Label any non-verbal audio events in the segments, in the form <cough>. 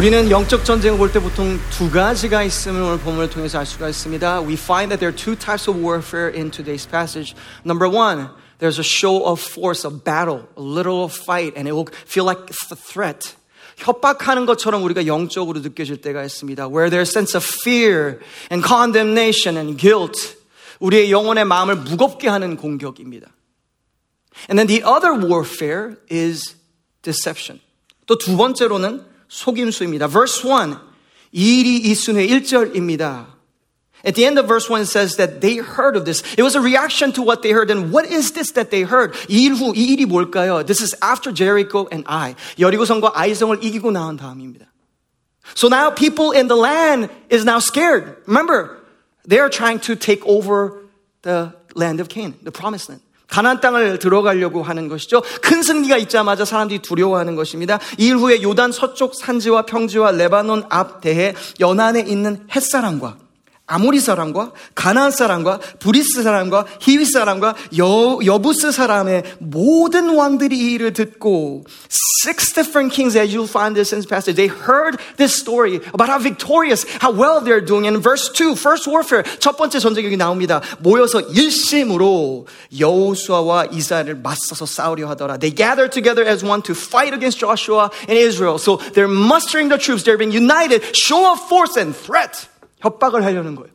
우리는 영적 전쟁을 볼 때 보통 두 가지가 있음을 오늘 본문을 통해서 알 수가 있습니다. We find that there are two types of warfare in today's passage. Number one, there's a show of force, a battle, a literal fight, and it will feel like a threat. 협박하는 것처럼 우리가 영적으로 느껴질 때가 있습니다. Where there's sense of fear and condemnation and guilt. 우리의 영혼의 마음을 무겁게 하는 공격입니다. And then the other warfare is deception. 또 두 번째로는 속임수입니다. Verse 1. 이 일이 있은 후에 1절입니다. At the end of verse 1 it says that they heard of this. It was a reaction to what they heard. And what is this that they heard? 이 일 후, 이 일이 뭘까요? This is after Jericho and Ai. 여리고성과 아이성을 이기고 나온 다음입니다. So now people in the land is now scared. Remember, they are trying to take over the land of Canaan, the promised land. 가나안 땅을 들어가려고 하는 것이죠. 큰 승리가 있자마자 사람들이 두려워하는 것입니다. 이일 후에 요단 서쪽 산지와 평지와 레바논 앞 대해 연안에 있는 햇사람과 아모리 사람과 가나안 사람과 브리스 사람과 히위 사람과 여, 여부스 사람의 모든 왕들이 이 일을 듣고 six different kings as you'll find this in this passage they heard this story about how victorious how well they're doing and verse 2 first warfare 첫 번째 전쟁이 여기 나옵니다 모여서 일심으로 여호수아와 이스라엘을 맞서서 싸우려 하더라 they gathered together as one to fight against Joshua and Israel so they're mustering the troops they're being united show of force and threat 협박을 하려는 거예요.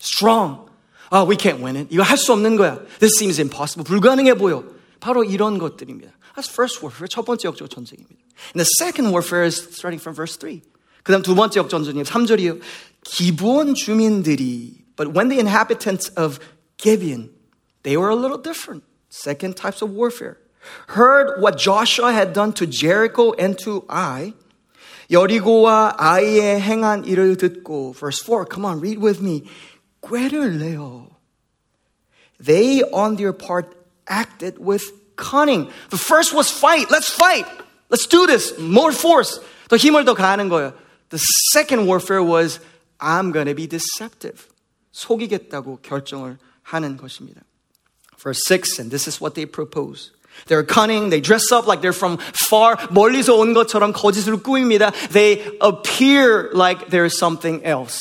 strong. 아, we can't win it. 이거 할 수 없는 거야. This seems impossible. 불가능해 보여. 바로 이런 것들입니다. That's first warfare. 첫 번째 역적 전쟁입니다. And the second warfare is starting from verse 3. 그 다음 두 번째 역전전이 3절이에요. 기브온 주민들이, but when the inhabitants of Gibeon, they were a little different. Second types of warfare. Heard what Joshua had done to Jericho and to Ai, 여리고와 아이의 행한 일을 듣고 verse 4 come on read with me 꾀를 내요 they on their part acted with cunning the first was fight let's fight let's do this more force 더 힘을 더 가하는 거예요 the second warfare was I'm gonna be deceptive 속이겠다고 결정을 하는 것입니다 verse 6 and this is what they propose They're cunning. They dress up like they're from far, 멀리서 온 것처럼 거짓을 꾸밉니다. They appear like they're something else.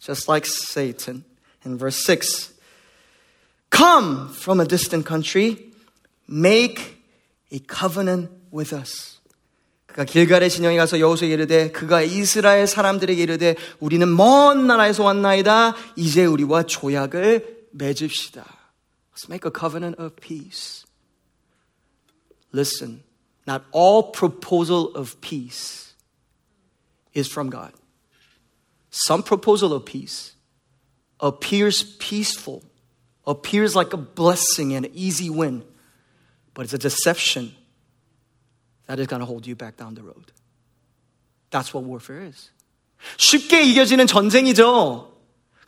Just like Satan. In verse 6. Come from a distant country. Make a covenant with us. 그가 길갈의 진영에 가서 여호수에 이르되 그가 이스라엘 사람들에게 이르되 우리는 먼 나라에서 왔나이다. 이제 우리와 조약을 맺읍시다. Let's make a covenant of peace. Listen, not all proposal of peace is from God. Some proposal of peace appears peaceful, appears like a blessing and an easy win, but it's a deception that is going to hold you back down the road. That's what warfare is. 쉽게 이겨지는 전쟁이죠.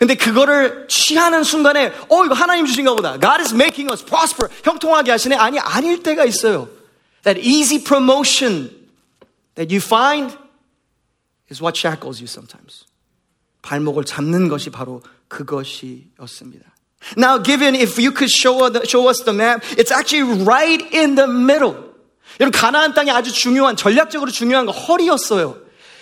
근데 그거를 취하는 순간에 어 이거 하나님 주신가 보다. God is making us prosper. 형통하게 하시네. 아니 아닐 때가 있어요. That easy promotion that you find is what shackles you sometimes. 발목을 잡는 것이 바로 그것이었습니다. Now, given if you could show, show us the map, it's actually right in the middle. 여러분 가나안 땅이 아주 중요한 전략적으로 중요한 거 허리였어요.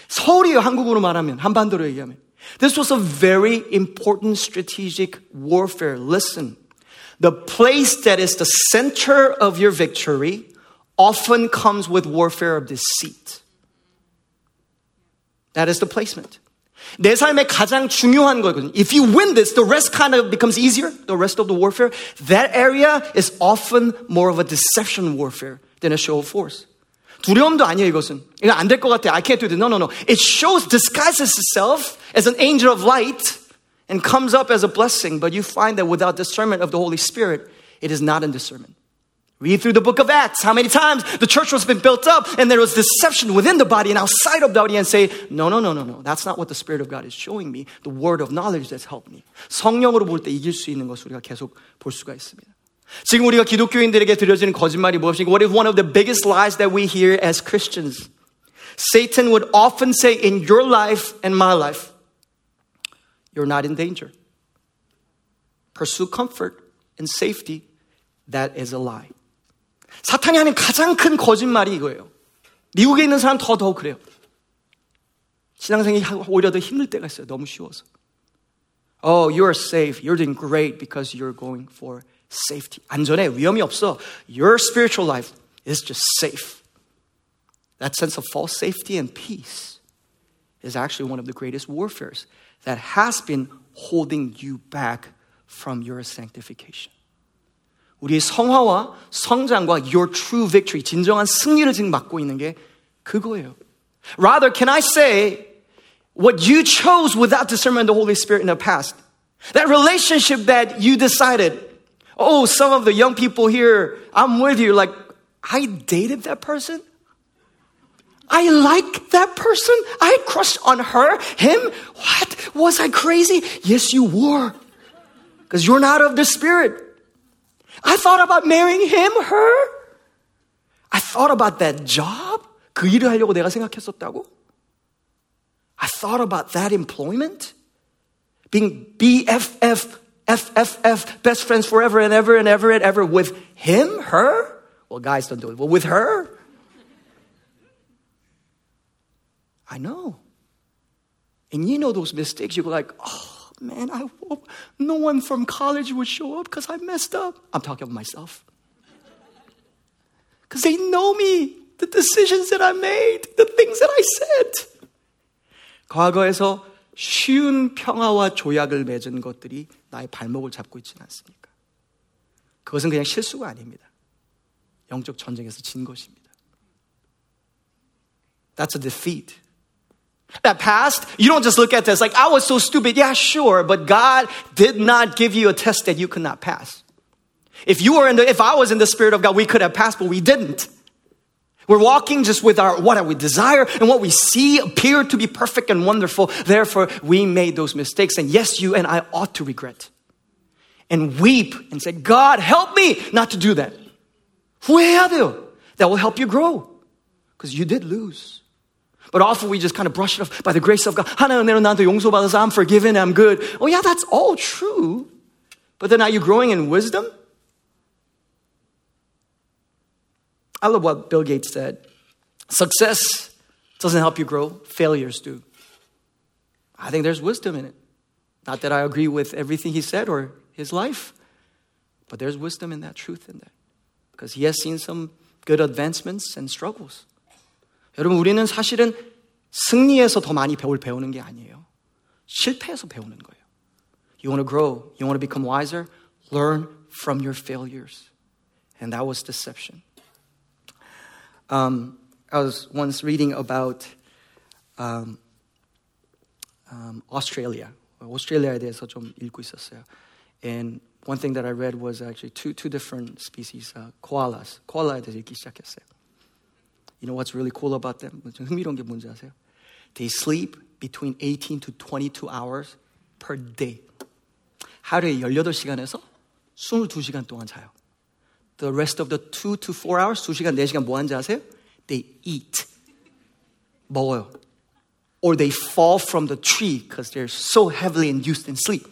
서울이에요. 한국으로 말하면 한반도로 얘기하면. This was a very important strategic warfare. Listen, the place that is the center of your victory often comes with warfare of deceit. That is the placement. 내 삶의 가장 중요한 거거든요. If you win this, the rest kind of becomes easier. The rest of the warfare. That area is often more of a deception warfare than a show of force. 두려움도 아니에요, 이것은. 이거 안 될 것 같아. I can't do this. No, no, no. It shows, disguises itself as an angel of light and comes up as a blessing. But you find that without discernment of the Holy Spirit, it is not in discernment. Read through the book of Acts. How many times the church was been built up and there was deception within the body and outside of the body and say, no, no, no, no, no. That's not what the Spirit of God is showing me. The word of knowledge that's helped me. 성령으로 볼 때 이길 수 있는 것을 우리가 계속 볼 수가 있습니다. 지금 우리가 기독교인들에게 들려지는 거짓말이 무엇인가? What is one of the biggest lies that we hear as Christians? Satan would often say in your life and my life, you're not in danger. Pursue comfort and safety. That is a lie. 사탄이 하는 가장 큰 거짓말이 이거예요. 미국에 있는 사람 더 더 그래요. 신앙생이 오히려 더 힘들 때가 있어요. 너무 쉬워서. Oh, you're safe. You're doing great because you're going for safety. 안전해. 위험이 없어. Your spiritual life is just safe. That sense of false safety and peace is actually one of the greatest warfares that has been holding you back from your sanctification. 우리의 성화와 성장과 your true victory, 진정한 승리를 지금 맡고 있는 게 그거예요. Rather, can I say what you chose without discernment of the Holy Spirit in the past? That relationship that you decided, oh, some of the young people here, I'm with you, like, I dated that person. I like that person. I crushed on her, him. What? Was I crazy? Yes, you were. Because you're not of the Spirit. I thought about marrying him, her. I thought about that job. 그 일을 하려고 내가 생각했었다고? I thought about that employment. Being BFF, FFF, best friends forever and ever and ever and ever with him, her. Well, guys don't do it. Well, with her. I know. And you know those mistakes. You go like, oh man, I hope no one from college would show up because I messed up. I'm talking about myself. Because they know me, the decisions that I made, the things that I said. 과거에서 쉬운 평화와 조약을 맺은 것들이 나의 발목을 잡고 있지는 않습니까? 그것은 그냥 실수가 아닙니다. 영적 전쟁에서 진 것입니다. That's a defeat. That past, you don't just look at this like, I was so stupid. Yeah, sure. But God did not give you a test that you could not pass. If you were in the, if I was in the Spirit of God, we could have passed, but we didn't. We're walking just with our, what we desire and what we see appear to be perfect and wonderful. Therefore, we made those mistakes. And yes, you and I ought to regret and weep and say, God, help me not to do that. 후회해야 돼요. That will help you grow because you did lose. But often we just kind of brush it off by the grace of God. 하나님 은혜로 나한테 용서받아서 I'm forgiven, I'm good. Oh yeah, that's all true. But then are you growing in wisdom? I love what Bill Gates said. Success doesn't help you grow, failures do. I think there's wisdom in it. Not that I agree with everything he said or his life, but there's wisdom in that, truth in that. Because he has seen some good advancements and struggles. 여러분, 우리는 사실은 승리에서 더 많이 배울 배우는 게 아니에요. 실패에서 배우는 거예요. You want to grow, you want to become wiser, learn from your failures. And that was deception. Um, I was once reading about um, um, Australia. 오스트레일리아에 대해서 좀 읽고 있었어요. And one thing that I read was actually two, two different species, uh, koalas. 코알라에 대해서 읽기 시작했어요. You know what's really cool about them? <laughs> 흥미로운 게 뭔지 아세요? They sleep between 18 to 22 hours per day. 하루에 18시간에서 22시간 동안 자요. The rest of the 2 to 4 hours, 2시간, 4시간 뭐 하는지 아세요? They eat. 먹어요. Or they fall from the tree because they're so heavily induced in sleep.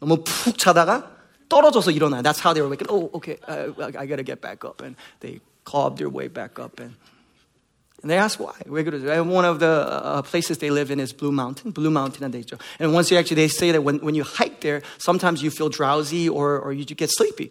너무 푹 자다가 떨어져서 일어나요. That's how they were waking. Oh, okay, I, I gotta get back up. And they club their way back up and and they ask why. One of the uh, places they live in is Blue Mountain, Blue Mountain and they And once you actually, they say that when, when you hike there, sometimes you feel drowsy or, or you get sleepy.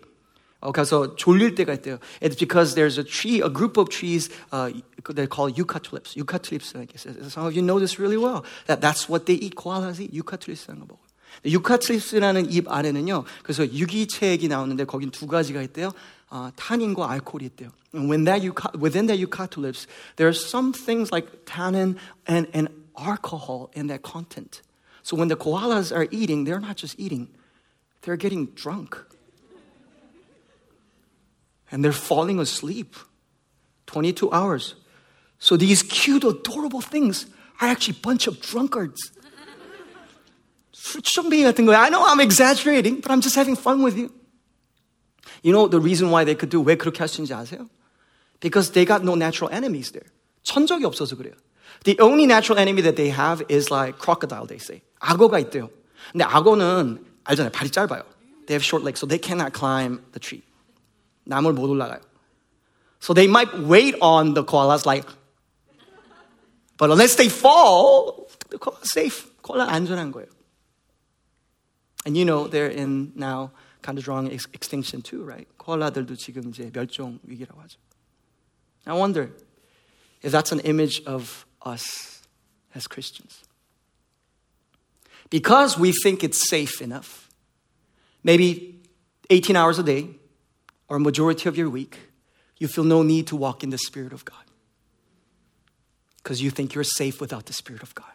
어, 가서 졸릴 때가 있대요. It's because there's a tree, a group of trees uh, they're called yucca tulips. Yucca tulips, I guess. Some of you know this really well. That that's what they eat. koalas eat yucca tulips라는 거 먹어요. 유카 트립스라는 잎 안에는요. 그래서 유기체액이 나오는데 거긴 두 가지가 있대요. uh, tannin과 알코올이 있대요. And when that euca- within that eucalyptus, there are some things like tannin and, and alcohol in that content. So when the koalas are eating, they're not just eating, they're getting drunk. And they're falling asleep 22 hours. So these cute, adorable things are actually a bunch of drunkards. I know I'm exaggerating, but I'm just having fun with you. You know the reason why they could do 왜 그렇게 할 수 있는지 아세요? Because they got no natural enemies there. 천적이 없어서 그래요. The only natural enemy that they have is like crocodile, they say. 악어가 있대요. 근데 악어는 알잖아요. 발이 짧아요. They have short legs, so they cannot climb the tree. 나무를 못 올라가요. So they might wait on the koalas like, but unless they fall, 콜라 safe. 콜라 안전한 거예요. And you know they're in now kind of drawing ex- extinction too, right? 콜라들도 지금 이제 멸종 위기라고 하죠. I wonder if that's an image of us as Christians. Because we think it's safe enough, maybe 18 hours a day or a majority of your week, you feel no need to walk in the Spirit of God. Because you think you're safe without the Spirit of God.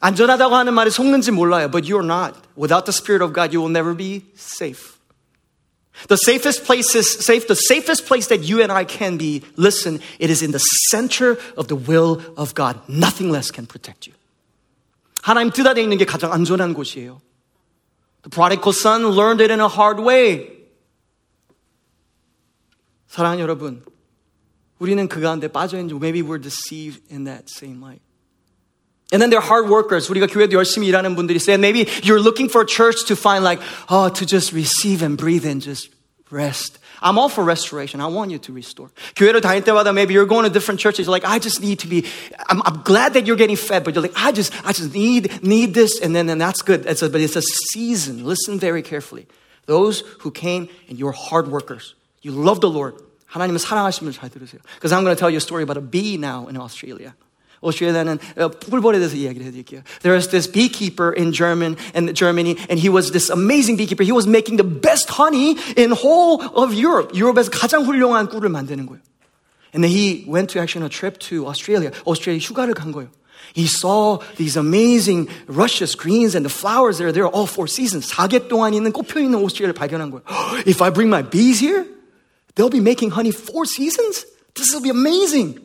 안전하다고 하는 말이 속는지 몰라요, but you're not. Without the Spirit of God, you will never be safe. The safest place is safe, the safest place that you and I can be, listen, it is in the center of the will of God. Nothing less can protect you. 하나님 뜻 안에 있는 게 가장 안전한 곳이에요. The prodigal son learned it in a hard way. 사랑하는 여러분, 우리는 그 가운데 빠져 있는지 maybe we're deceived in that same light. And then they're hard workers. 우리가 교회도 열심히 일하는 분들이 있어요. And maybe you're looking for a church to find like, oh, to just receive and breathe and just rest. I'm all for restoration. I want you to restore. 교회를 다닐 때마다 maybe you're going to different churches. You're like, I just need to be, I'm, I'm glad that you're getting fed, but you're like, I just, I just need, need this. And then, and that's good. It's a, but it's a season. Listen very carefully. Those who came and you're hard workers. You love the Lord. 하나님은 사랑하시면 잘 들으세요. Because I'm going to tell you a story about a bee now in Australia. 오스트리아는 꿀벌에 대해서 이야기를 해드릴게요. There was this beekeeper in German and Germany, and he was this amazing beekeeper. He was making the best honey in whole of Europe. 유럽에서 가장 훌륭한 꿀을 만드는 거예요. And then he went to actually on a trip to Australia. 오스트레일리아 휴가를 간 거예요. He saw these amazing rushes, greens, and the flowers there. They're all four seasons. 4개 동안 있는 꽃펴 있는 오스트레일리아를 발견한 거예요. <gasps> If I bring my bees here, they'll be making honey four seasons. This will be amazing.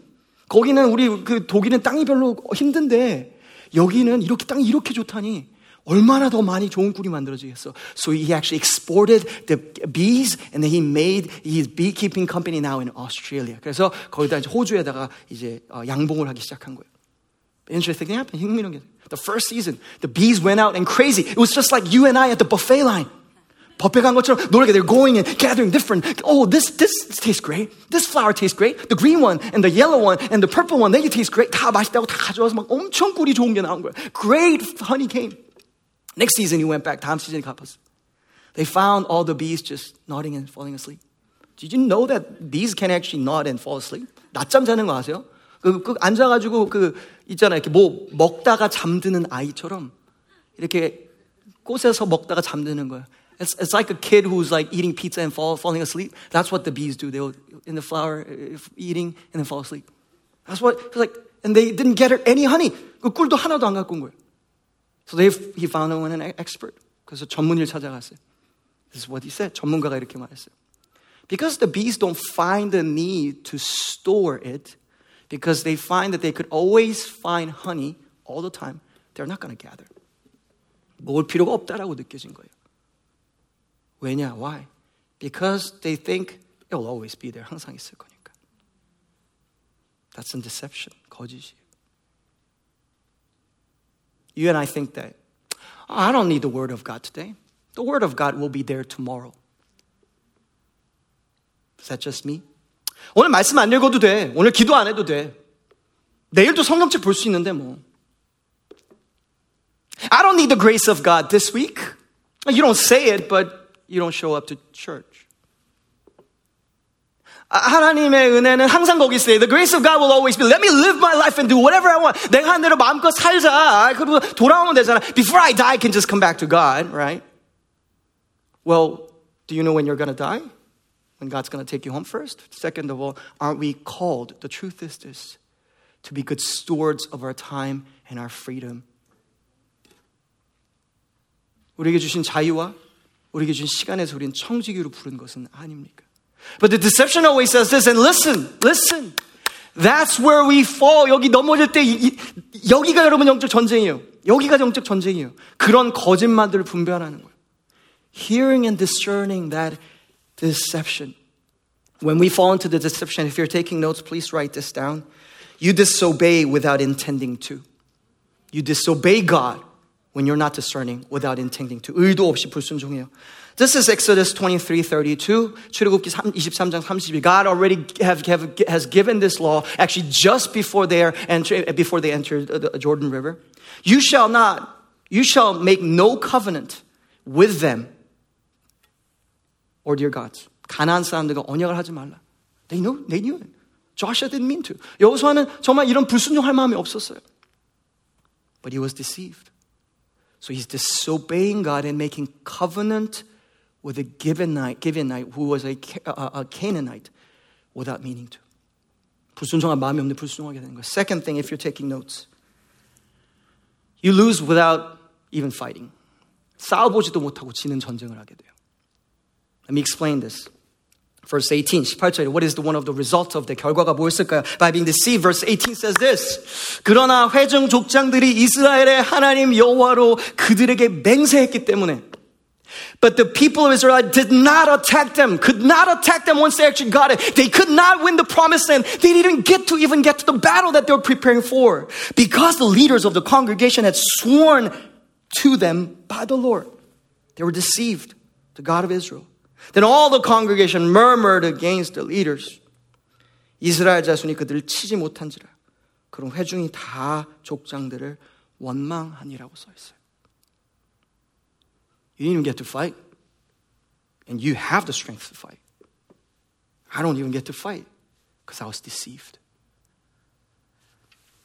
거기는 우리 그 독일은 땅이 별로 힘든데 여기는 이렇게 땅이 이렇게 좋다니 얼마나 더 많이 좋은 꿀이 만들어지겠어. So he actually exported the bees and then he made his beekeeping company now in Australia. 그래서 거기다 이제 호주에다가 이제 양봉을 하기 시작한 거예요. Interesting thing happened. 흥미로운 게 The first season, the bees went out and crazy. It was just like you and I at the buffet line. 법회 간 것처럼 노력해. They're going and gathering different. Oh, this, this tastes great. This flower tastes great. The green one and the yellow one and the purple one, they taste great. 다 맛있다고 다 가져와서 막 엄청 꿀이 좋은 게 나온 거예요. Great honey came. Next season he went back. 다음 시즌에 가봤어. They found all the bees just nodding and falling asleep. Did you know that bees can actually nod and fall asleep? 낮잠 자는 거 아세요? 그, 그 앉아가지고 그 있잖아요. 이렇게 뭐 먹다가 잠드는 아이처럼 이렇게 꽃에서 먹다가 잠드는 거예요. It's, it's like a kid who's like eating pizza and fall, falling asleep. That's what the bees do. They'll in the flower eating and then fall asleep. That's what it's like. And they didn't get any honey. 그 꿀도 하나도 안 갖고 온 거예요. So they, he found an expert. 그래서 전문의를 찾아갔어요. This is what he said. 전문가가 이렇게 말했어요. Because the bees don't find the need to store it, because they find that they could always find honey all the time, they're not going to gather. 먹을 필요가 없다라고 느껴진 거예요. 왜냐? Why? Because they think it will always be there. 항상 있을 거니까. That's a deception. 거짓이에요. You and I think that I don't need the word of God today. The word of God will be there tomorrow. Is that just me? 오늘 말씀 안 읽어도 돼. 오늘 기도 안 해도 돼. 내일도 성경책 볼 수 있는데 뭐. I don't need the grace of God this week. You don't say it, but you don't show up to church. 하나님의 은혜는 항상 거기 있어요. The grace of God will always be. Let me live my life and do whatever I want. 내가 한 대로 마음껏 살자. 그리고 돌아오면 되잖아. Before I die, I can just come back to God, right? Well, do you know when you're going to die? When God's going to take you home first? Second of all, aren't we called? The truth is this to be good stewards of our time and our freedom. 우리에게 주신 자유와 우리에게 준 시간에서 우리는 청지기로 부른 것은 아닙니까? But the deception always says this, and listen, listen. That's where we fall. 여기 넘어질 때, 이, 여기가 여러분 영적 전쟁이에요. 여기가 영적 전쟁이에요. 그런 거짓말들을 분별하는 거예요. Hearing and discerning that deception. When we fall into the deception, if you're taking notes, please write this down. You disobey without intending to. You disobey God when you're not discerning without intending to. 의도 없이 불순종해요. This is Exodus 23, 32. 출애굽기 23장 32. God already have, have, has given this law actually just before they, are enter, before they entered the Jordan River. You shall not, you shall make no covenant with them or their gods. 가나안 사람들과 언약을 하지 말라. They knew, they knew it. Joshua didn't mean to. 여호수아는 정말 이런 불순종할 마음이 없었어요. But he was deceived. So he's disobeying God and making covenant with a Gibeonite, Gibeonite who was a, a, a Canaanite without meaning to. 불순종한 마음이 없는데 불순종하게 되는 거예요. Second thing, if you're taking notes, you lose without even fighting. 싸워보지도 못하고 지는 전쟁을 하게 돼요. Let me explain this. Verse 18, 18절에 what is the one of the results of the 결과가 뭐였을까요? By being deceived, verse 18 says this. 그러나 회중 족장들이 이스라엘의 하나님 여호와로 그들에게 맹세했기 때문에 But the people of Israel did not attack them, could not attack them once they actually got it. They could not win the promised land. They didn't get to even get to the battle that they were preparing for because the leaders of the congregation had sworn to them by the Lord. They were deceived, the God of Israel. Then all the congregation murmured against the leaders. 이스라엘 자손이 그들을 치지 못한지라. 그럼 회중이 다 족장들을 원망하니라고 써 있어요. You didn't even get to fight. And you have the strength to fight. I don't even get to fight because I was deceived.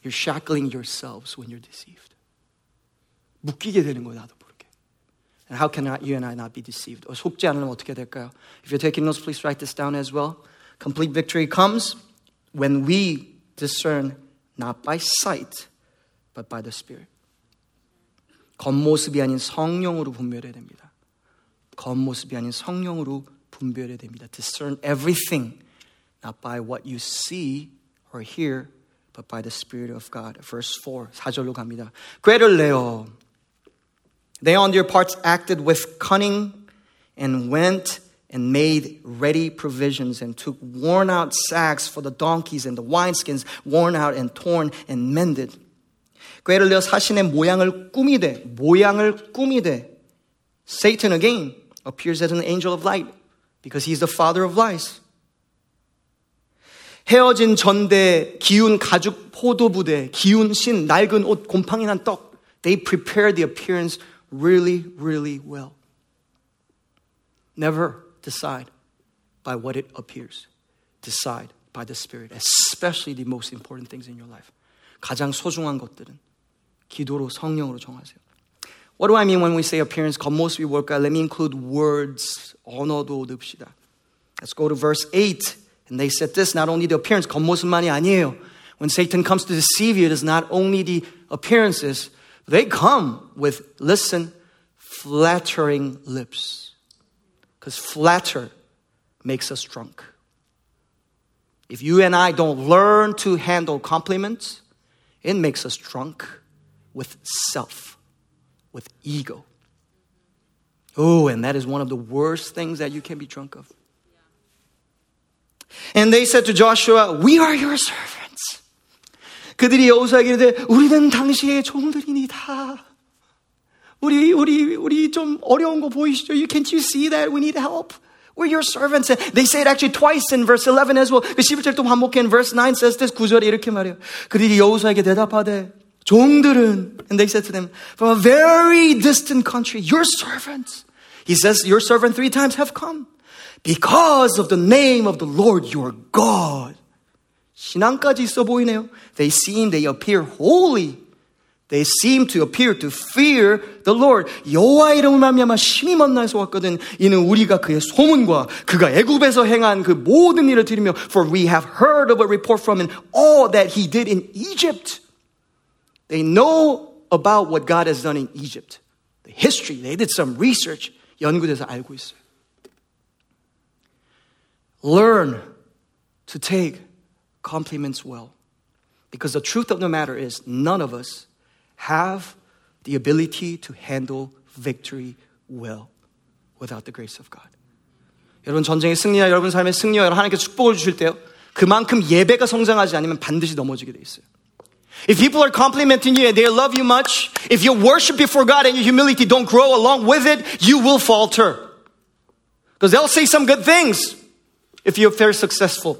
You're shackling yourselves when you're deceived. 묶이게 되는 거예요, 나도. And how can you and I not be deceived? 속지 않으면 어떻게 될까요? If you're taking notes, please write this down as well. Complete victory comes when we discern not by sight, but by the Spirit. 겉모습이 아닌 성령으로 분별해야 됩니다. 겉모습이 아닌 성령으로 분별해야 됩니다. Discern everything, not by what you see or hear, but by the Spirit of God. Verse 4, 4절로 갑니다. 꾀를 내어 they on their parts acted with cunning and went and made ready provisions and took worn out sacks for the donkeys and the wineskins worn out and torn and mended. 꾀를 내어 사신의 모양을 꾸미되 모양을 꾸미되 Satan again appears as an angel of light because he's the father of lies. 헤어진 전대, 기운 가죽 포도부대, 기운 신, 낡은 옷, 곰팡이 난 떡. They prepare the appearance really, really well. Never decide by what it appears. Decide by the Spirit, especially the most important things in your life. 가장 소중한 것들은 기도로 성령으로 정하세요. What do I mean when we say appearance? 겉모습이 뭘까? Let me include words. 언어도 넣읍시다. Let's go to verse 8. And they said this, not only the appearance, 겉모습만이 아니에요. When Satan comes to deceive you, it is not only the appearances, they come with, listen, flattering lips. Because flatter makes us drunk. If you and I don't learn to handle compliments, it makes us drunk with self, with ego. Oh, and that is one of the worst things that you can be drunk of. And they said to Joshua, We are your servants. 그들이 여호수아에게 이르되 우리는 당시의 종들이니다. 우리 우리 우리 좀 어려운 거 보이시죠? You can't you see that we need help? We're your servants. They say it actually twice in verse 11 as well. 그 11절 또 반복해. In verse 9 says this 구절에 이렇게 말해요. 그들이 여호수아에게 대답하되 종들은 and they said to them from a very distant country, your servants. He says, your servant three times have come because of the name of the Lord your God. 신앙까지 있어 보이네요. They seem, they appear holy. They seem to appear to fear the Lord. 여호와 이름을 말미암아 심히 만나서 왔거든. 이는 우리가 그의 소문과 그가 애굽에서 행한 그 모든 일을 들으며 for we have heard of a report from him all that he did in Egypt. They know about what God has done in Egypt. The history. They did some research. 연구돼서 알고 있어요. Learn to take compliments well. Because the truth of the matter is, none of us have the ability to handle victory well without the grace of God. 여러분 전쟁의 승리나 여러분 삶의 승리와 하나님께서 축복을 주실 때요. 그만큼 예배가 성장하지 않으면 반드시 넘어지게 돼 있어요. If people are complimenting you and they love you much, if your worship before God and your humility don't grow along with it, you will falter. Because they'll say some good things if you appear successful.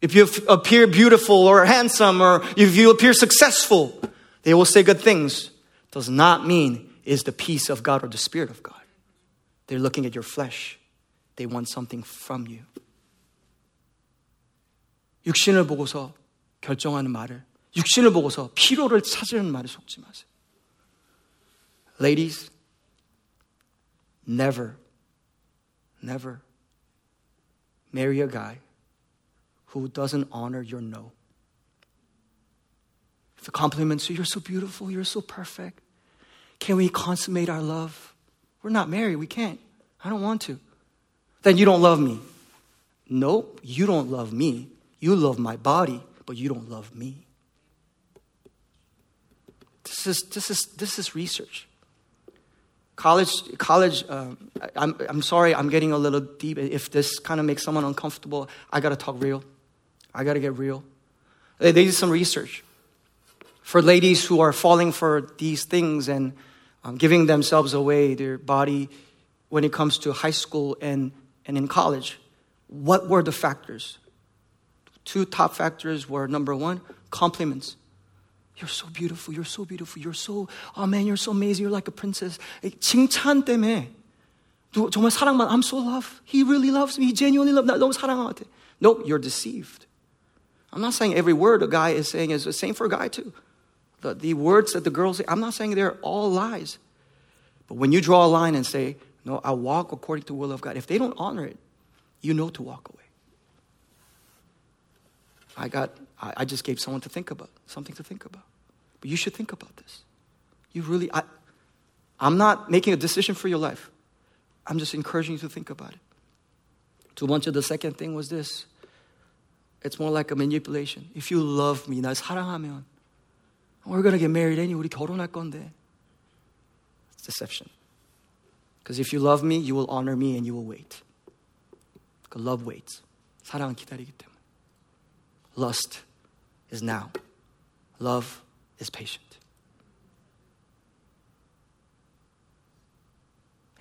If you appear beautiful or handsome or if you appear successful, they will say good things. Does not mean is the peace of God or the Spirit of God. They're looking at your flesh. They want something from you. 육신을 보고서 결정하는 말을, 육신을 보고서 피로를 찾으는 말을 속지 마세요. Ladies, never, never marry a guy who doesn't honor your no. The compliments you, you're so beautiful, you're so perfect. Can we consummate our love? We're not married, we can't. I don't want to. Then you don't love me. Nope, you don't love me. You love my body, but you don't love me. This is, this is, this is research. College, college. Um, I'm, I'm sorry, I'm getting a little deep. If this kind of makes someone uncomfortable, I gotta talk real. I gotta get real. They, they did some research for ladies who are falling for these things and um, giving themselves away, their body, when it comes to high school and, and in college. What were the factors? Two top factors were number one, compliments. You're so beautiful. You're so beautiful. You're so, oh man, you're so amazing. You're like a princess. 칭찬 때문에 정말 사랑만, I'm so loved. He really loves me. He genuinely loves me. 너무 사랑한 것 같아. Nope, you're deceived. I'm not saying every word a guy is saying is the same for a guy, too. The, the words that the girls say, I'm not saying they're all lies. But when you draw a line and say, No, I walk according to the will of God, if they don't honor it, you know to walk away. I got, I, I just gave someone to think about, something to think about. But you should think about this. You really, I, I'm not making a decision for your life. I'm just encouraging you to think about it. To so much of the second thing was this It's more like a manipulation. If you love me, 날 사랑하면, we're gonna get married anyway. 우리 결혼할 건데. It's deception. Because if you love me, you will honor me and you will wait. Because love waits. 사랑은 기다리기 때문에. Lust is now. Love is patient.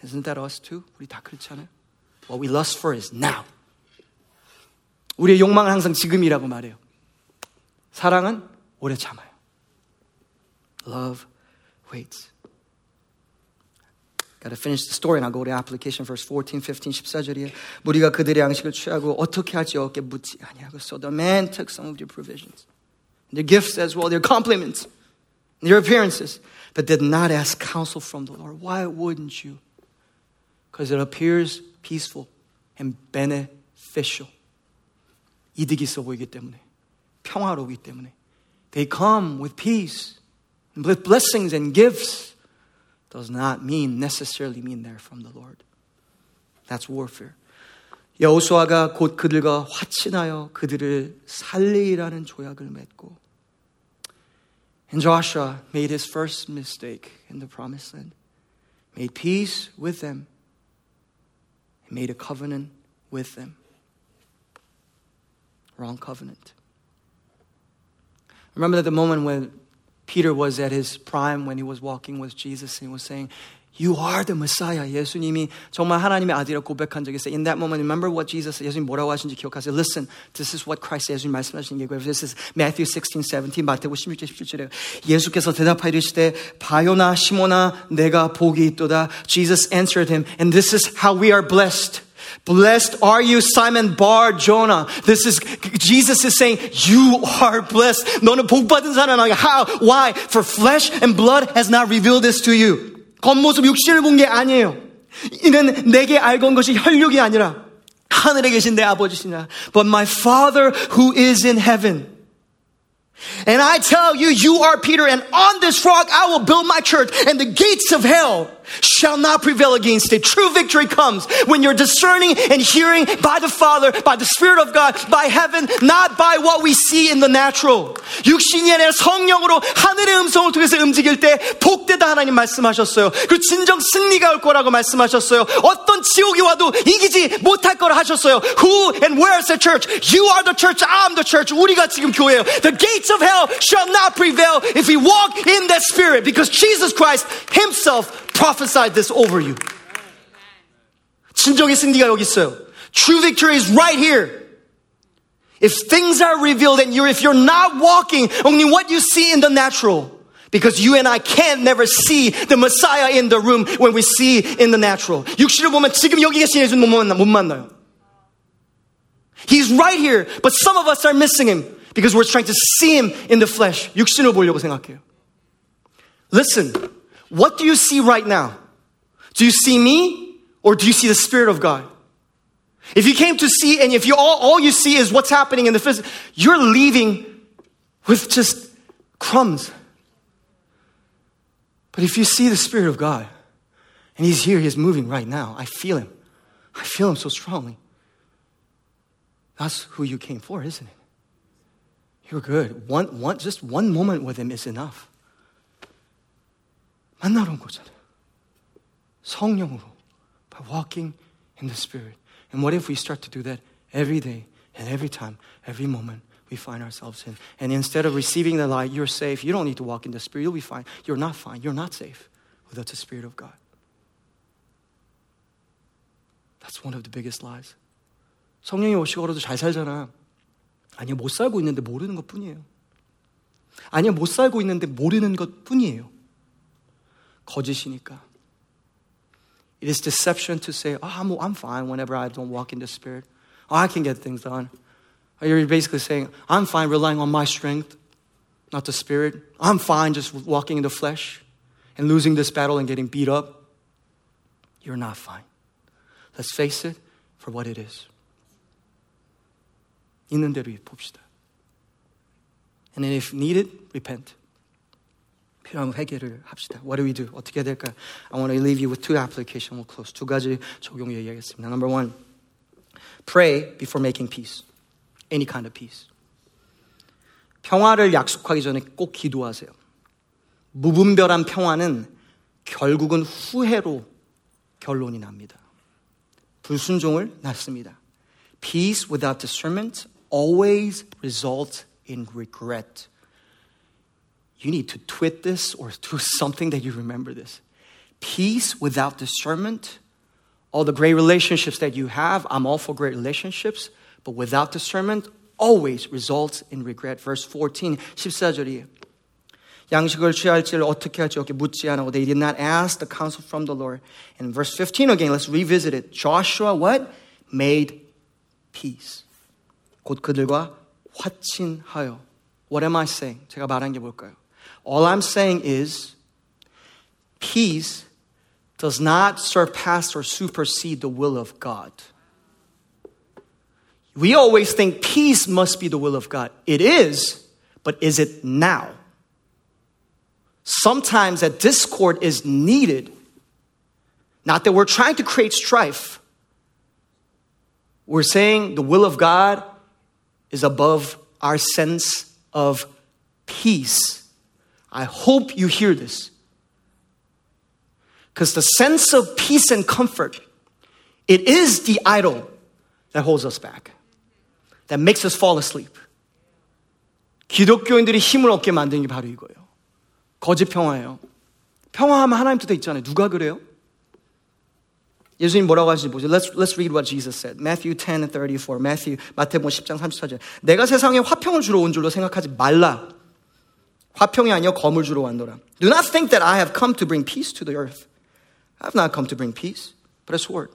Isn't that us too? 우리 다 그렇지 않아요? What we lust for is now. 우리의 욕망은 항상 지금이라고 말해요. 사랑은 오래 참아요. Love waits. Gotta finish the story and I'll go to application verse 14, 15, 14절이에요. 우리가 그들의 양식을 취하고 어떻게 하지 어깨 묻지 아니하고 so the man took some of their provisions, their gifts as well, their compliments, their appearances, but did not ask counsel from the Lord. Why wouldn't you? Because it appears peaceful and beneficial. 이득이 있어 보이기 때문에, 평화로우기 때문에. They come with peace, with blessings and gifts does not mean necessarily mean they're from the Lord. That's warfare. 여호수아가 곧 그들과 화친하여 그들을 살리라는 조약을 맺고 And Joshua made his first mistake in the promised land. Made peace with them. He made a covenant with them. Wrong covenant. Remember that the moment when Peter was at his prime when he was walking with Jesus and he was saying, You are the Messiah. 예수님이 정말 하나님의 아들이라고 고백한 적이 있어요. In that moment, remember what Jesus, 예수님 뭐라고 하신지 기억하세요. Listen, this is what Christ 예수님 말씀하신 게 This is Matthew 16, 17, 마태복 16절, 17절에 예수께서 대답하여 이르시되 바요나 시모나 내가 복이 있도다. Jesus answered him, and this is how we are blessed. Blessed are you, Simon Bar Jonah. This is, Jesus is saying, you are blessed. 너는 복 받은 사람이야. How? Why? For flesh and blood has not revealed this to you. 겉모습 육신을 본 게 아니에요. 이는 내게 알고 온 것이 혈육이 아니라 하늘에 계신 내 아버지시냐. But my Father who is in heaven. And I tell you, you are Peter, and on this rock I will build my church, and the gates of hell shall not prevail against it. True victory comes when you're discerning and hearing by the Father, by the Spirit of God, by heaven, not by what we see in the natural. 육신이 아니라 성령으로 하늘의 음성을 통해서 움직일 때 복되다 하나님 말씀하셨어요. 그 진정 승리가 올 거라고 말씀하셨어요. 어떤 지옥이 와도 이기지 못할 거라 하셨어요. Who and where is the church? You are the church. I'm the church. 우리가 지금 교회예요. The gates of hell shall not prevail if we walk in that spirit because Jesus Christ himself prophesied this over you. 진정의 승리가 여기 있어요. True victory is right here. If things are revealed and you if you're not walking only what you see in the natural, because you and I can never see the Messiah in the room when we see in the natural. 육신을 보면 지금 여기 계신 예수 못, 만나, 못 만나요. He's right here, but some of us are missing him because we're trying to see him in the flesh. 육신을 보려고 생각해요. Listen, what do you see right now? Do you see me or do you see the Spirit of God? If you came to see and if you all, all you see is what's happening in the physical, you're leaving with just crumbs. But if you see the Spirit of God, and He's here, He's moving right now, I feel Him. I feel Him so strongly. That's who you came for, isn't it? You're good. One, one, just one moment with Him is enough. 만나러 온 거잖아요. 성령으로. By walking in the Spirit. And what if we start to do that every day and every time, every moment? we find ourselves in. And instead of receiving the light, you're safe. You don't need to walk in the Spirit. You'll be fine. You're not fine. You're not safe without the Spirit of God. That's one of the biggest lies. 성령이 오시고 걸어도 잘 살잖아. 아니요, 못 살고 있는데 모르는 것 뿐이에요. 아니요, 못 살고 있는데 모르는 것 뿐이에요. 거짓이니까. It is deception to say, oh, I'm, I'm fine whenever I don't walk in the Spirit. Oh, I can get things done. You're basically saying, I'm fine relying on my strength, not the Spirit. I'm fine just walking in the flesh and losing this battle and getting beat up. You're not fine. Let's face it for what it is. 있는 대로 봅시다. And then if needed, repent. 필요하면 회개를 합시다. What do we do? 어떻게 해야 될까? I want to leave you with two applications. We'll close. 두 가지 적용 얘기하겠습니다. Number one, pray before making peace. any kind of peace. 평화를 약속하기 전에 꼭 기도하세요. 무분별한 평화는 결국은 후회로 결론이 납니다. 불순종을 낳습니다. Peace without discernment always results in regret. You need to tweet this or <laughs> do something that you remember this. Peace without discernment, all the great relationships that you have, I'm all for great relationships, but without discernment always results in regret. Verse 14, 14절이에요. 양식을 취할지를 어떻게 할지 이렇게 묻지 않고 they did not ask the counsel from the Lord. And verse 15 again, let's revisit it. Joshua what? Made peace. 곧 그들과 화친하여. What am I saying? 제가 말한 게 뭘까요? All I'm saying is peace does not surpass or supersede the will of God. We always think peace must be the will of God. It is, but is it now? Sometimes that discord is needed. Not that we're trying to create strife. We're saying the will of God is above our sense of peace. I hope you hear this. Because the sense of peace and comfort, it is the idol that holds us back. that makes us fall asleep. 기독교인들이 힘을 얻게 만드는 게 바로 이거예요. 거짓 평화예요. 평화하면 하나님 뜻에 있잖아요. 누가 그래요? 예수님 뭐라고 하시는지 보세요. Let's, let's read what Jesus said. Matthew 10 and 34. Matthew, 마태복음 10장 34절. 내가 세상에 화평을 주러 온 줄로 생각하지 말라. 화평이 아니여 검을 주러 왔노라. Do not think that I have come to bring peace to the earth. I have not come to bring peace, but a sword.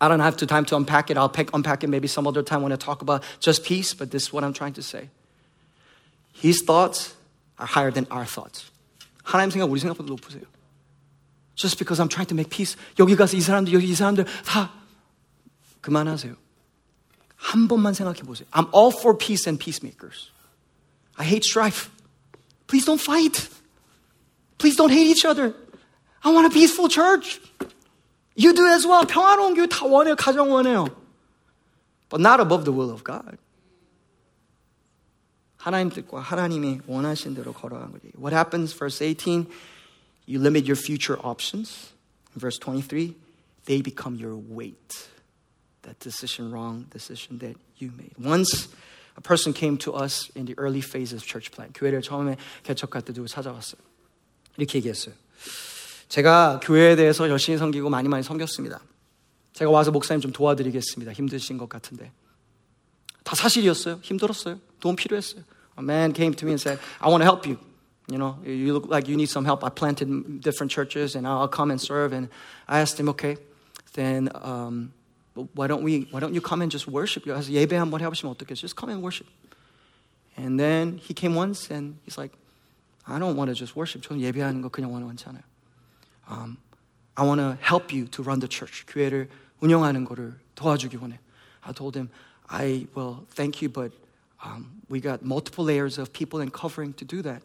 I don't have time to unpack it. I'll pick, unpack it maybe some other time when I talk about just peace, but this is what I'm trying to say. His thoughts are higher than our thoughts. 하나님 생각 우리 생각보다 높으세요. Just because I'm trying to make peace. 여기 가서 이 사람들, 여기 이 사람들 다 그만하세요. 한 번만 생각해 보세요. I'm all for peace and peacemakers. I hate strife. Please don't fight. Please don't hate each other. I want a peaceful church. You do as well. 평화로운 교회 다 원해요. 가정 원해요. But not above the will of God. 하나님 뜻과 하나님이 원하신 대로 걸어가는 거지. What happens? Verse 18, you limit your future options. Verse 23, they become your weight. That decision wrong, decision that you made. Once a person came to us in the early phases of church plant. 교회를 처음에 개척할 때 누구 찾아왔어요. 이렇게 얘기했어요. 제가 교회에 대해서 열심히 섬기고 많이 많이 섬겼습니다. 제가 와서 목사님 좀 도와드리겠습니다. 힘드신 것 같은데. 다 사실이었어요. 힘들었어요. 도움 필요했어요. A man came to me and said, I want to help you. You know, you look like you need some help. I planted different churches and I'll come and serve. And I asked him, okay, then um, why don't we, why don't you come and just worship? I said, 예배 한번 해보시면 어떻겠어요? Just come and worship. And then he came once and he's like, I don't want to just worship. 저는 예배하는 거 그냥 원하지 않아요. Um, I want to help you to run the church. 교회를 운영하는 거를 도와주기 원해. I told him, I will thank you, but um, we got multiple layers of people and covering to do that.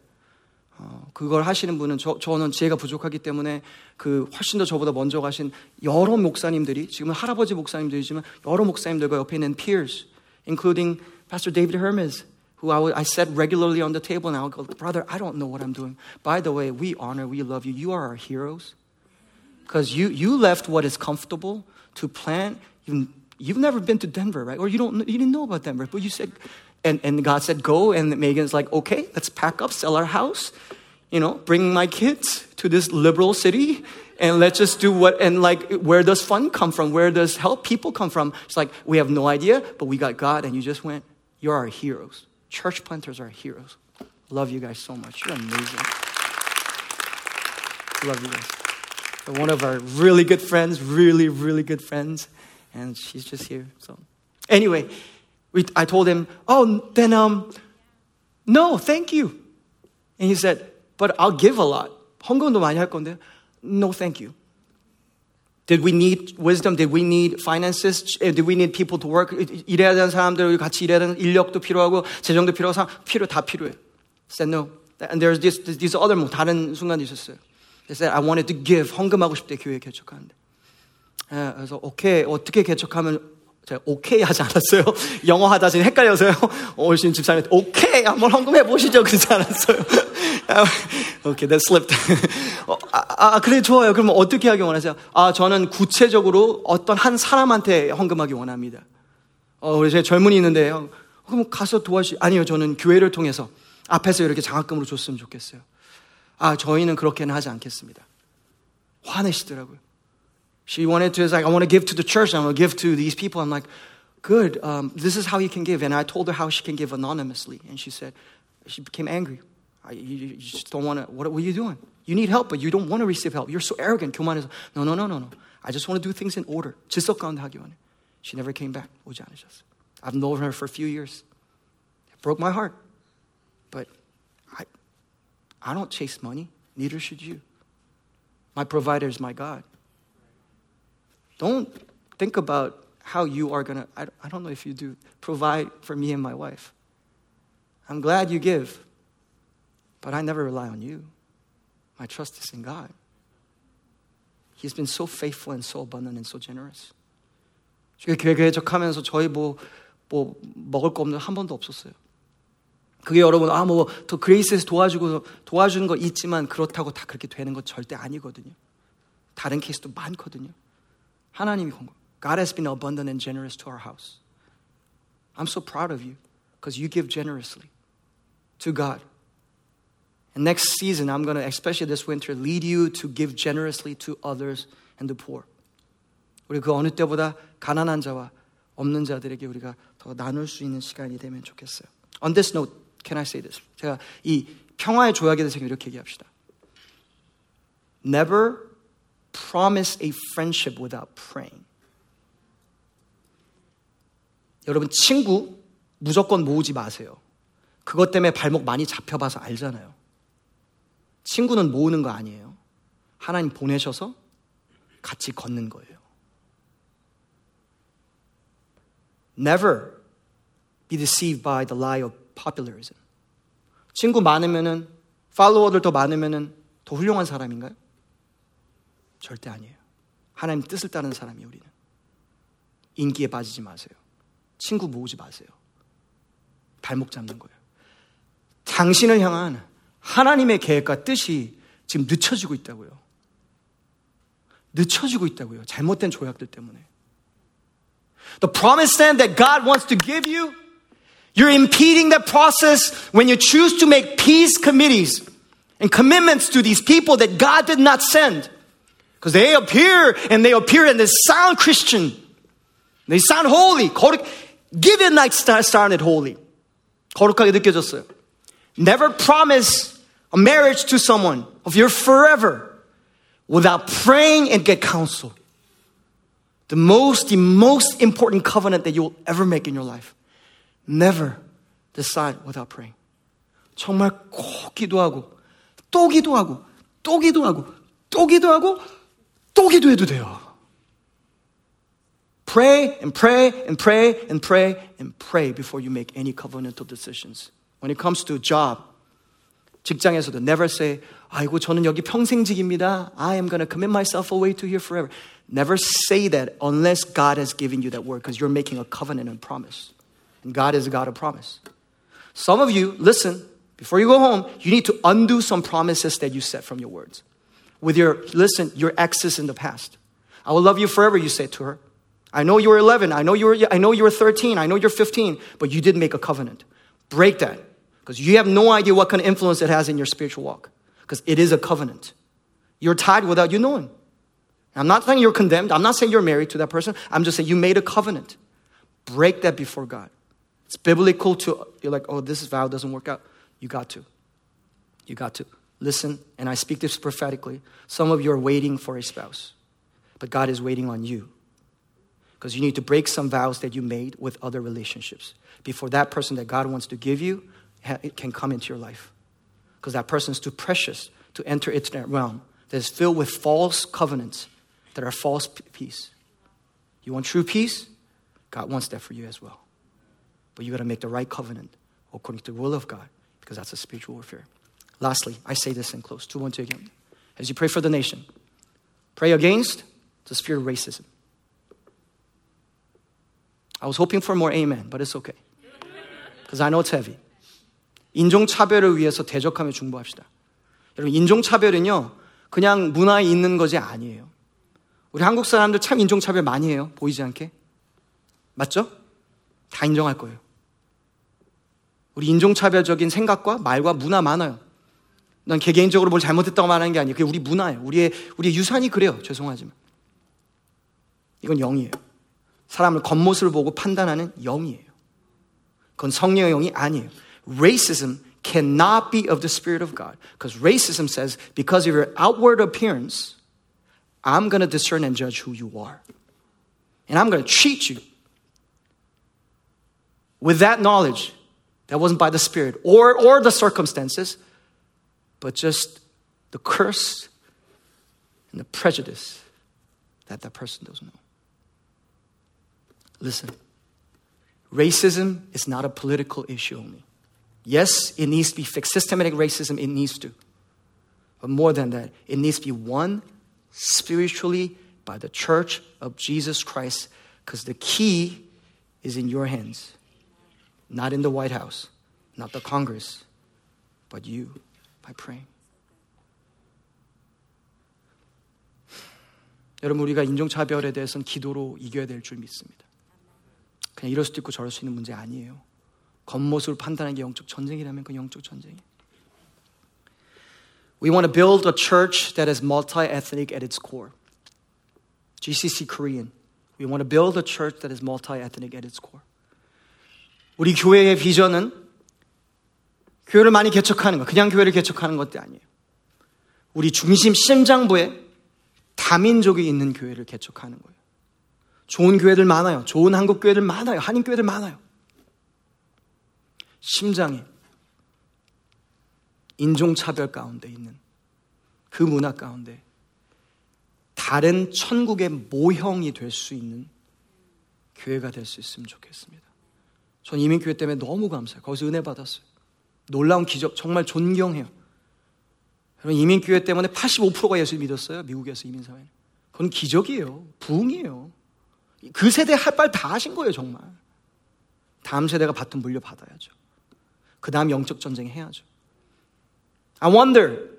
어, 그걸 하시는 분은 저, 저는 지혜가 부족하기 때문에 그 훨씬 더 저보다 먼저 가신 여러 목사님들이 지금은 할아버지 목사님들이지만 여러 목사님들과 옆에 있는 peers, including Pastor David Hermes, who I, I said regularly on the table and I would go, brother, I don't know what I'm doing. By the way, we honor, we love you. You are our heroes. Because you, you left what is comfortable to plant. You've, you've never been to Denver, right? Or you, don't, you didn't know about Denver, but you said, and, and God said, go. And Megan's like, okay, let's pack up, sell our house, you know, bring my kids to this liberal city. And let's just do what, and like, where does fun come from? Where does help people come from? It's like, we have no idea, but we got God, and you just went, you're our heroes. Church planters are heroes. Love you guys so much. You're amazing. Love you guys. One of our really good friends, really, really good friends. And she's just here. So, anyway, we, I told him, Oh, then, um, no, thank you. And he said, But I'll give a lot. 헌금도 많이 할 건데, no, thank you. Did we need wisdom? Did we need finances? Did we need people to work? 일해야 되는 사람들 같이 일해야 되는 인력도 필요하고 재정도 필요하고 필요 다 필요해. Said no. And there's this, these other 뭐 다른 순간이 있었어요. They said I wanted to give 헌금하고 싶대 교회 개척하는데. 예, 그래서 오케이 어떻게 개척하면 제가 오케이 하지 않았어요. <laughs> 영어 하다 지금 헷갈려서요. <laughs> 오신 집사님 오케이 한번 헌금해 보시죠 그러지 않았어요. <laughs> 오케이, that slipped. 어, 아, 아, 그래 좋아요. 그러면 어떻게 하기 원하세요? 아, 저는 구체적으로 어떤 한 사람한테 헌금하기 원합니다. 어, 우리 제 젊은이 있는데 어, 그럼 가서 도와주. 아니요, 저는 교회를 통해서 앞에서 이렇게 장학금으로 줬으면 좋겠어요. 아, 저희는 그렇게는 하지 않겠습니다. 화내시더라고요. She wanted to, like, I want to give to the church, I want to give to these people. I'm like, good, um, this is how you can give. And I told her how she can give anonymously. And she said, she became angry. I, you, you, just don't want to, what, what, are you doing? You need help, but you don't want to receive help. You're so arrogant. 교만해서, no, no, no, no, no. I just want to do things in order. 질서 가운데 하기 원해. She never came back. 오지 않으셨어요. I've known her for a few years. It broke my heart. But I, I don't chase money. Neither should you. My provider is my God. Don't think about how you are going to, I don't know if you do, provide for me and my wife. I'm glad you give, but I never rely on you. My trust is in God. He's been so faithful and so abundant and so generous. 교회 개척하면서 저희 뭐, 뭐, 먹을 거 없는 한 번도 없었어요. 그게 여러분, 아, 뭐, 더 그레이스에서 도와주고, 도와주는 거 있지만 그렇다고 다 그렇게 되는 건 절대 아니거든요. 다른 케이스도 많거든요. 하나님이 건 거. God has been abundant and generous to our house. I'm so proud of you because you give generously to God. And next season, I'm going to, especially this winter, lead you to give generously to others and the poor. 우리 그 어느 때보다 가난한 자와 없는 자들에게 우리가 더 나눌 수 있는 시간이 되면 좋겠어요. On this note, can I say this? 제가 이 평화의 조약에 대해서 이렇게 얘기합시다. Never promise a friendship without praying. 여러분, 친구 무조건 모으지 마세요. 그것 때문에 발목 많이 잡혀봐서 알잖아요. 친구는 모으는 거 아니에요. 하나님 보내셔서 같이 걷는 거예요. Never be deceived by the lie of popularism. 친구 많으면은, 팔로워들 더 많으면은 더 훌륭한 사람인가요? 절대 아니에요. 하나님 뜻을 따르는 사람이 우리는. 인기에 빠지지 마세요. 친구 모으지 마세요. 발목 잡는 거예요. 당신을 향한 하나님의 계획과 뜻이 지금 늦춰지고 있다고요. 늦춰지고 있다고요. 잘못된 조약들 때문에. The promised land that God wants to give you, you're impeding that process when you choose to make peace committees and commitments to these people that God did not send. Because they appear and they appear and they sound Christian. They sound holy. 거룩, give it like sounded holy. 거룩하게 느껴졌어요. Never promise a marriage to someone of your forever without praying and get counsel. The most, the most important covenant that you will ever make in your life. Never decide without praying. 정말 꼭 기도하고, 또 기도하고, 또 기도하고, 또 기도하고, 또 기도해도 돼요. Pray and pray and pray and pray and pray before you make any covenantal decisions. When it comes to job, 직장에서도 never say, 아이고, 저는 여기 평생직입니다. I am going to commit myself away to here forever. Never say that unless God has given you that word because you're making a covenant and promise. And God is a God of promise. Some of you, listen, before you go home, you need to undo some promises that you set from your words. With your, listen, your exes in the past. I will love you forever, you say to her. I know you were 11. I know you were, I know you were 13. I know you're 15, but you did make a covenant. Break that because you have no idea what kind of influence it has in your spiritual walk because it is a covenant. You're tied without you knowing. I'm not saying you're condemned. I'm not saying you're married to that person. I'm just saying you made a covenant. Break that before God. It's biblical to, you're like, oh, this vow doesn't work out. You got to. You got to. Listen, and I speak this prophetically. Some of you are waiting for a spouse, but God is waiting on you. Because you need to break some vows that you made with other relationships before that person that God wants to give you it can come into your life. Because that person is too precious to enter into that realm that is filled with false covenants that are false peace. You want true peace? God wants that for you as well. But you got to make the right covenant according to the will of God because that's a spiritual warfare. Lastly, I say this in close. One, two again. As you pray for the nation, pray against the spirit of racism. I was hoping for more amen, but it's okay. Because I know it's heavy. 인종차별을 위해서 대적하며 중보합시다. 여러분, 인종차별은요, 그냥 문화에 있는 것이 아니에요. 우리 한국 사람들 참 인종차별 많이 해요. 보이지 않게. 맞죠? 다 인정할 거예요. 우리 인종차별적인 생각과 말과 문화 많아요. 난 개개인적으로 뭘 잘못했다고 말하는 게 아니에요. 그게 우리 문화예요. 우리의, 우리의 유산이 그래요. 죄송하지만. 이건 영이에요. 사람을 겉모습을 보고 판단하는 영이에요. 그건 성령의 영이 아니에요. racism cannot be of the Spirit of God. Because racism says, because of your outward appearance, I'm going to discern and judge who you are. And I'm going to treat you with that knowledge that wasn't by the Spirit or, or the circumstances, but just the curse and the prejudice that that person doesn't know. Listen, racism is not a political issue only. Yes, it needs to be fixed. Systematic racism, it needs to. But more than that, it needs to be won spiritually by the church of Jesus Christ because the key is in your hands, not in the White House, not the Congress, but you by praying. 여러분 우리가 인종차별에 대해서는 기도로 이겨야 될 줄 믿습니다. 그냥 이럴 수도 있고 저럴 수 있는 문제 아니에요. 겉모습을 판단하는 게 영적 전쟁이라면 그 영적 전쟁이. We want to build a church that is multi-ethnic at its core. GCC Korean. We want to build a church that is multi-ethnic at its core. 우리 교회의 비전은 교회를 많이 개척하는 거, 그냥 교회를 개척하는 것도 아니에요. 우리 중심 심장부에 다민족이 있는 교회를 개척하는 거예요. 좋은 교회들 많아요. 좋은 한국 교회들 많아요. 한인 교회들 많아요. 심장에 인종차별 가운데 있는 그 문화 가운데 다른 천국의 모형이 될 수 있는 교회가 될 수 있으면 좋겠습니다. 전 이민교회 때문에 너무 감사해요. 거기서 은혜 받았어요. 놀라운 기적, 정말 존경해요. 여러분, 이민교회 때문에 85%가 예수 믿었어요. 미국에서 이민사회는. 그건 기적이에요. 부흥이에요. 그 세대 할말다 하신 거예요, 정말. 다음 세대가 바톤 물려받아야죠. 그 다음 영적 전쟁 해야죠. I wonder,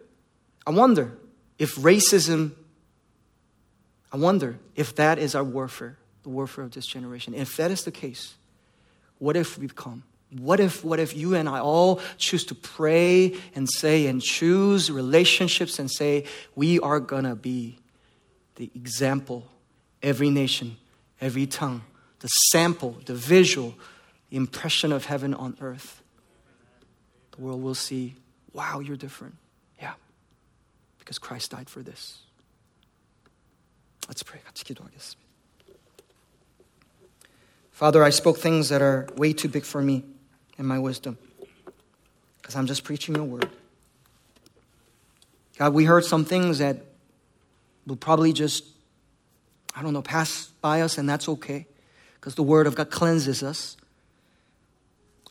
I wonder if racism, I wonder if that is our warfare, the warfare of this generation. If that is the case, what if we become? What if, what if you and I all choose to pray and say and choose relationships and say, we are gonna be the example, every nation, every tongue, the sample, the visual, the impression of heaven on earth. The world will see, wow, you're different. Yeah, because Christ died for this. Let's pray. 같이 기도하겠습니다. Father, I spoke things that are way too big for me and my wisdom because I'm just preaching your word. God, we heard some things that will probably just, I don't know, pass by us, and that's okay because the word of God cleanses us.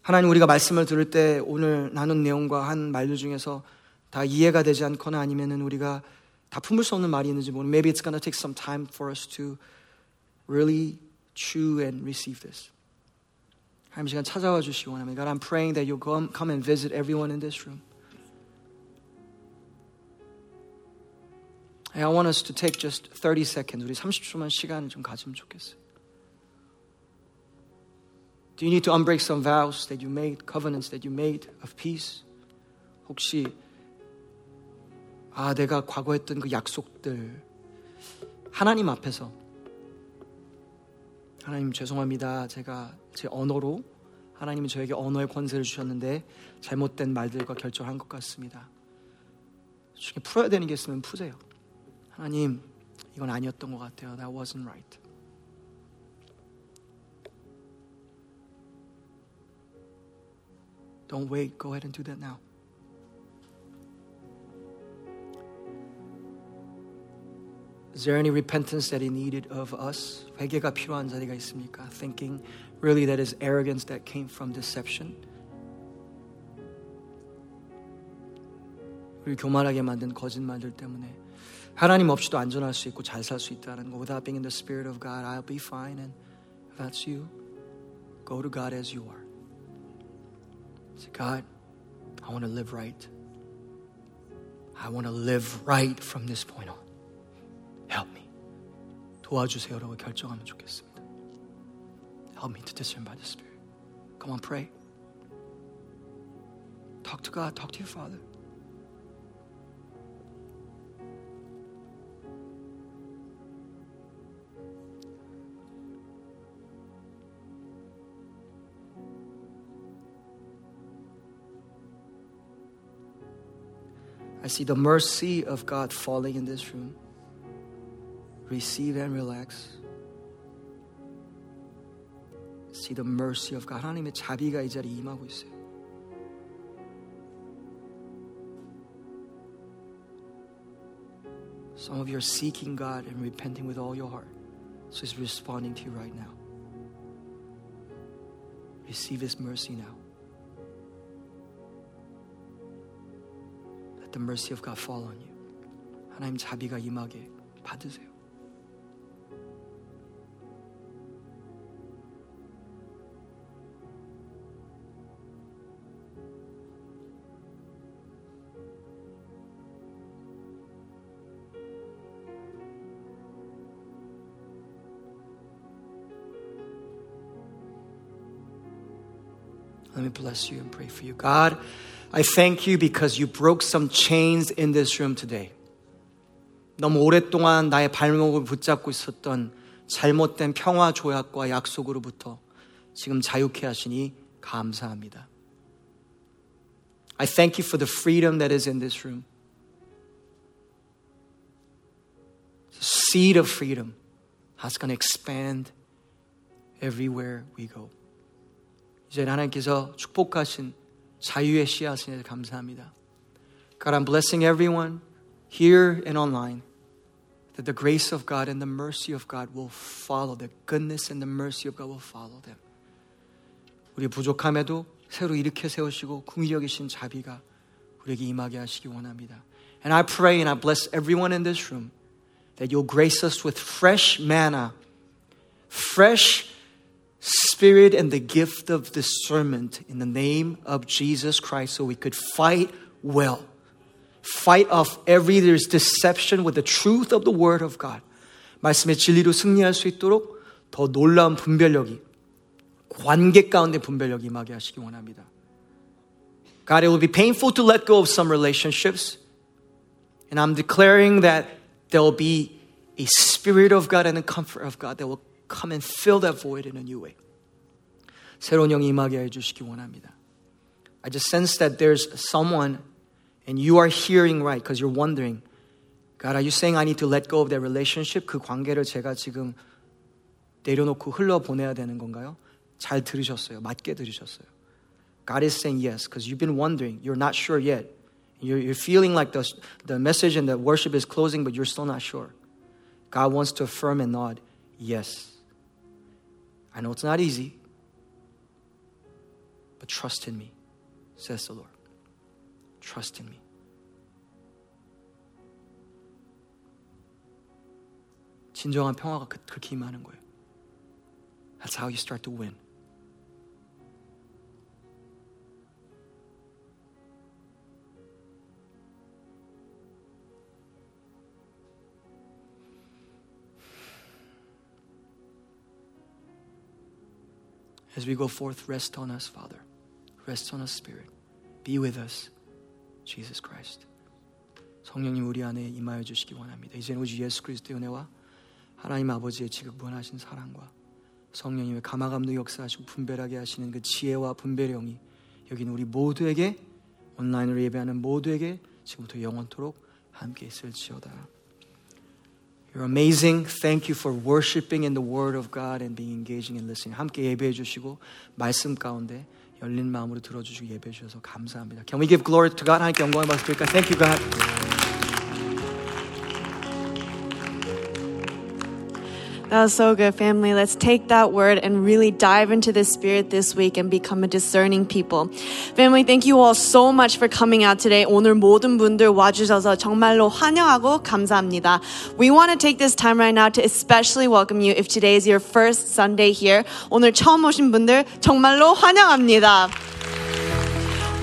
하나님 우리가 말씀을 들을 때 오늘 나눈 내용과 한 말들 중에서 다 이해가 되지 않거나 아니면은 우리가 다 품을 수 없는 말이 있는지 모르. Maybe it's gonna take some time for us to really chew and receive this. 하나님 시간 찾아와 주시기 원합니다. God, I'm praying that you'll come, come and visit everyone in this room. I want us to take just 30 seconds. 우리 30초만 시간을 좀 가지면 좋겠어요. Do you need to unbreak some vows that you made, covenants that you made of peace? 혹시 아 내가 과거 했던 그 약속들 하나님 앞에서 하나님 죄송합니다. 제가 제 언어로 하나님이 저에게 언어의 권세를 주셨는데 잘못된 말들과 결정한 것 같습니다. 중에 풀어야 되는 게 있으면 푸세요. 하나님, 이건 아니었던 것 같아요. That wasn't right. Don't wait. Go ahead and do that now. Is there any repentance that he needed of us? 회개가 필요한 자리가 있습니까? Thinking really that is arrogance that came from deception. 우리 교만하게 만든 거짓말들 때문에 하나님 없이도 안전할 수 있고 잘 살 수 있다는 거. Without being in the spirit of God, I'll be fine. And if that's you, go to God as you are. Say, God, I want to live right. I want to live right from this point on. Help me. 도와주세요라고 결정하면 좋겠습니다. Help me to discern by the Spirit. Come on, pray. Talk to God. Talk to your Father. I see the mercy of God falling in this room. Receive and relax. See the mercy of God. 하나님의 자비가 이 자리에 임하고 있어요. Some of you are seeking God and repenting with all your heart. So He's responding to you right now. Receive His mercy now. Let the mercy of God fall on you. 하나님 자비가 임하게 받으세요. me bless you and pray for you. God, I thank you because you broke some chains in this room today. 너무 오랫동안 나의 발목을 붙잡고 있었던 잘못된 평화 조약과 약속으로부터 지금 자유케 하시니 감사합니다. I thank you for the freedom that is in this room. The seed of freedom that's going to expand everywhere we go. 이제 하나님께서 축복하신 자유의 씨앗에 감사합니다. God, I'm blessing everyone here and online that the grace of God and the mercy of God will follow. The goodness and the mercy of God will follow them. 우리 부족함에도 새로 일으켜 세우시고 궁일여기신 자비가 우리에게 임하게 하시기 원합니다. And I pray and I bless everyone in this room that you'll grace us with fresh manna, fresh spirit and the gift of discernment in the name of Jesus Christ so we could fight well. Fight off every there's deception with the truth of the word of God. 말씀의 진리로 승리할 수 있도록 더 놀라운 분별력이 관계 가운데 분별력이 임하게 하시기 원합니다. God, it will be painful to let go of some relationships. And I'm declaring that there will be a spirit of God and a comfort of God that will come and fill that void in a new way. 새로운 영이 임하게 해 주시기 원합니다. I just sense that there's someone and you are hearing right because you're wondering, God, are you saying I need to let go of that relationship? 그 관계를 제가 지금 내려놓고 흘러 보내야 되는 건가요? 잘 들으셨어요. 맞게 들으셨어요. God is saying yes because you've been wondering. You're not sure yet. You're, you're feeling like the, the message and the worship is closing, but you're still not sure. God wants to affirm and nod, yes. I know it's not easy, but trust in me, says the Lord. Trust in me. 진정한 평화가 그렇게 임하는 거예요. That's how you start to win. As we go forth, rest on us, Father. Rest on us, Spirit. Be with us, Jesus Christ. 성령님 우리 안에 임하여 주시기 원합니다. 이제는 우리 예수 그리스도의 은혜와 하나님 아버지의 지극 무한하신 사랑과 성령님의 감화감도 역사하시고 분별하게 하시는 그 지혜와 분별의 영이 여기는 우리 모두에게 온라인으로 예배하는 모두에게 지금부터 영원토록 함께 있을지어다. You're amazing. Thank you for worshiping in the Word of God and being engaging and listening. 함께 예배해 주시고 말씀 가운데 열린 마음으로 들어주시고 예배해 주셔서 감사합니다. Can we give glory to God? 하나님께 영광을 받습니까? Thank you, God. That was so good, family. Let's take that word and really dive into the spirit this week and become a discerning people. Family, thank you all so much for coming out today. 오늘 모든 분들 와주셔서 정말로 환영하고 감사합니다. We want to take this time right now to especially welcome you if today is your first Sunday here. 오늘 처음 오신 분들 정말로 환영합니다.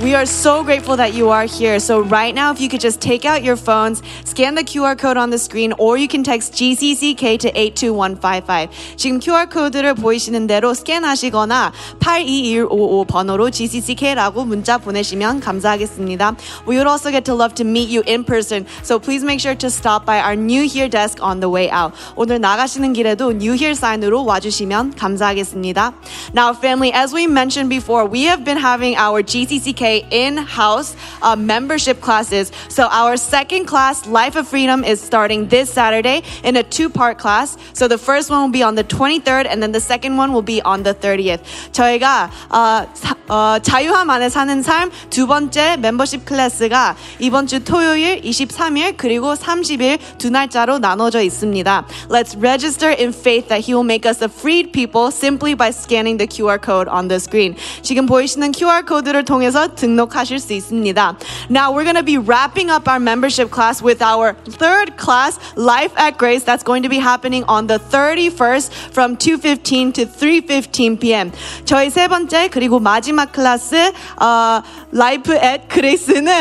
We are so grateful that you are here. So, right now, if you could just take out your phones, scan the QR code on the screen, or you can text GCCK to 82155. 지금 QR 코드를 보이시는 대로 스캔하시거나 82155 번호로 GCCK라고 문자 보내시면 감사하겠습니다. We would also get to love to meet you in person. So, please make sure to stop by our New Here desk on the way out. 오늘 나가시는 길에도 New Here sign으로 와주시면 감사하겠습니다. Now, family, as we mentioned before, we have been having our GCCK in-house uh, membership classes. So our second class, Life of Freedom, is starting this Saturday in a two-part class. So the first one will be on the 23rd, and then the second one will be on the 30th. 저희가 어, 사, 어, 자유함 안에 사는 삶 두 번째 멤버십 클래스가 이번 주 토요일 23일 그리고 30일 두 날짜로 나눠져 있습니다. Let's register in faith that He will make us a freed people simply by scanning the QR code on the screen. 지금 보이시는 QR 코드를 통해서 등록하실 수 있습니다. Now we're going to be wrapping up our membership class with our third class, Life at Grace, that's going to be happening on the 31st from 2:15 to 3:15 p.m. 저희 세 번째 그리고 마지막 클래스 어, Life at Grace는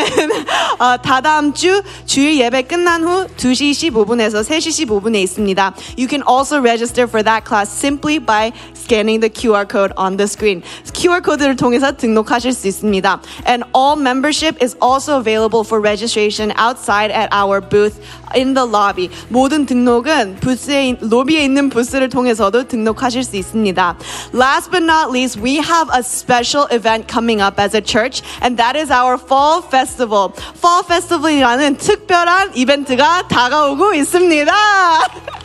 어, 다다음 주 주일 예배 끝난 후 2시 15분에서 3시 15분에 있습니다. You can also register for that class simply by scanning the QR code on the screen. QR 코드를 통해서 등록하실 수 있습니다. And all membership is also available for registration outside at our booth in the lobby. 모든 등록은 부스에 로비에 있는 부스를 통해서도 등록하실 수 있습니다. Last but not least, we have a special event coming up as a church, and that is our Fall Festival. Fall Festival이라는 특별한 이벤트가 다가오고 있습니다. <laughs>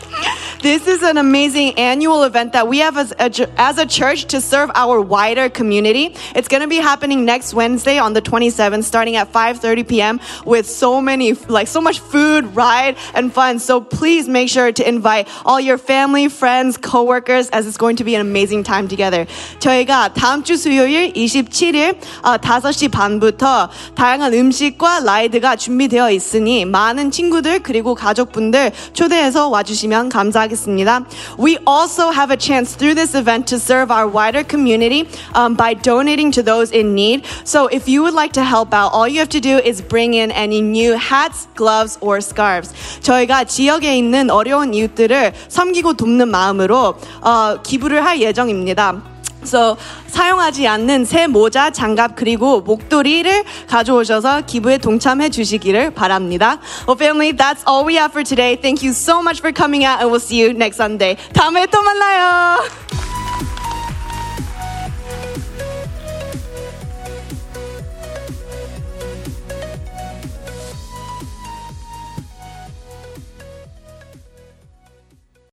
This is an amazing annual event that we have as a, as a church to serve our wider community. It's going to be happening next Wednesday on the 27th, starting at 5:30 p.m. with so many, like so much food, ride, and fun. So please make sure to invite all your family, friends, coworkers, as it's going to be an amazing time together. 저희가 다음 주 수요일 27일 어, 5시 반부터 다양한 음식과 라이드가 준비되어 있으니 많은 친구들 그리고 가족분들 초대해서 와주시면 감사하겠습니다. We also have a chance through this event to serve our wider community um, by donating to those in need. So if you would like to help out, all you have to do is bring in any new hats, gloves, or scarves. 저희가 지역에 있는 어려운 이웃들을 섬기고 돕는 마음으로 어, 기부를 할 예정입니다. So, 사용하지 않는 새 모자, 장갑 그리고 목도리를 가져오셔서 기부에 동참해 주시기를 바랍니다. Well, family, that's all we have for today. Thank you so much for coming out and we'll see you next Sunday. 다음에 또 만나요.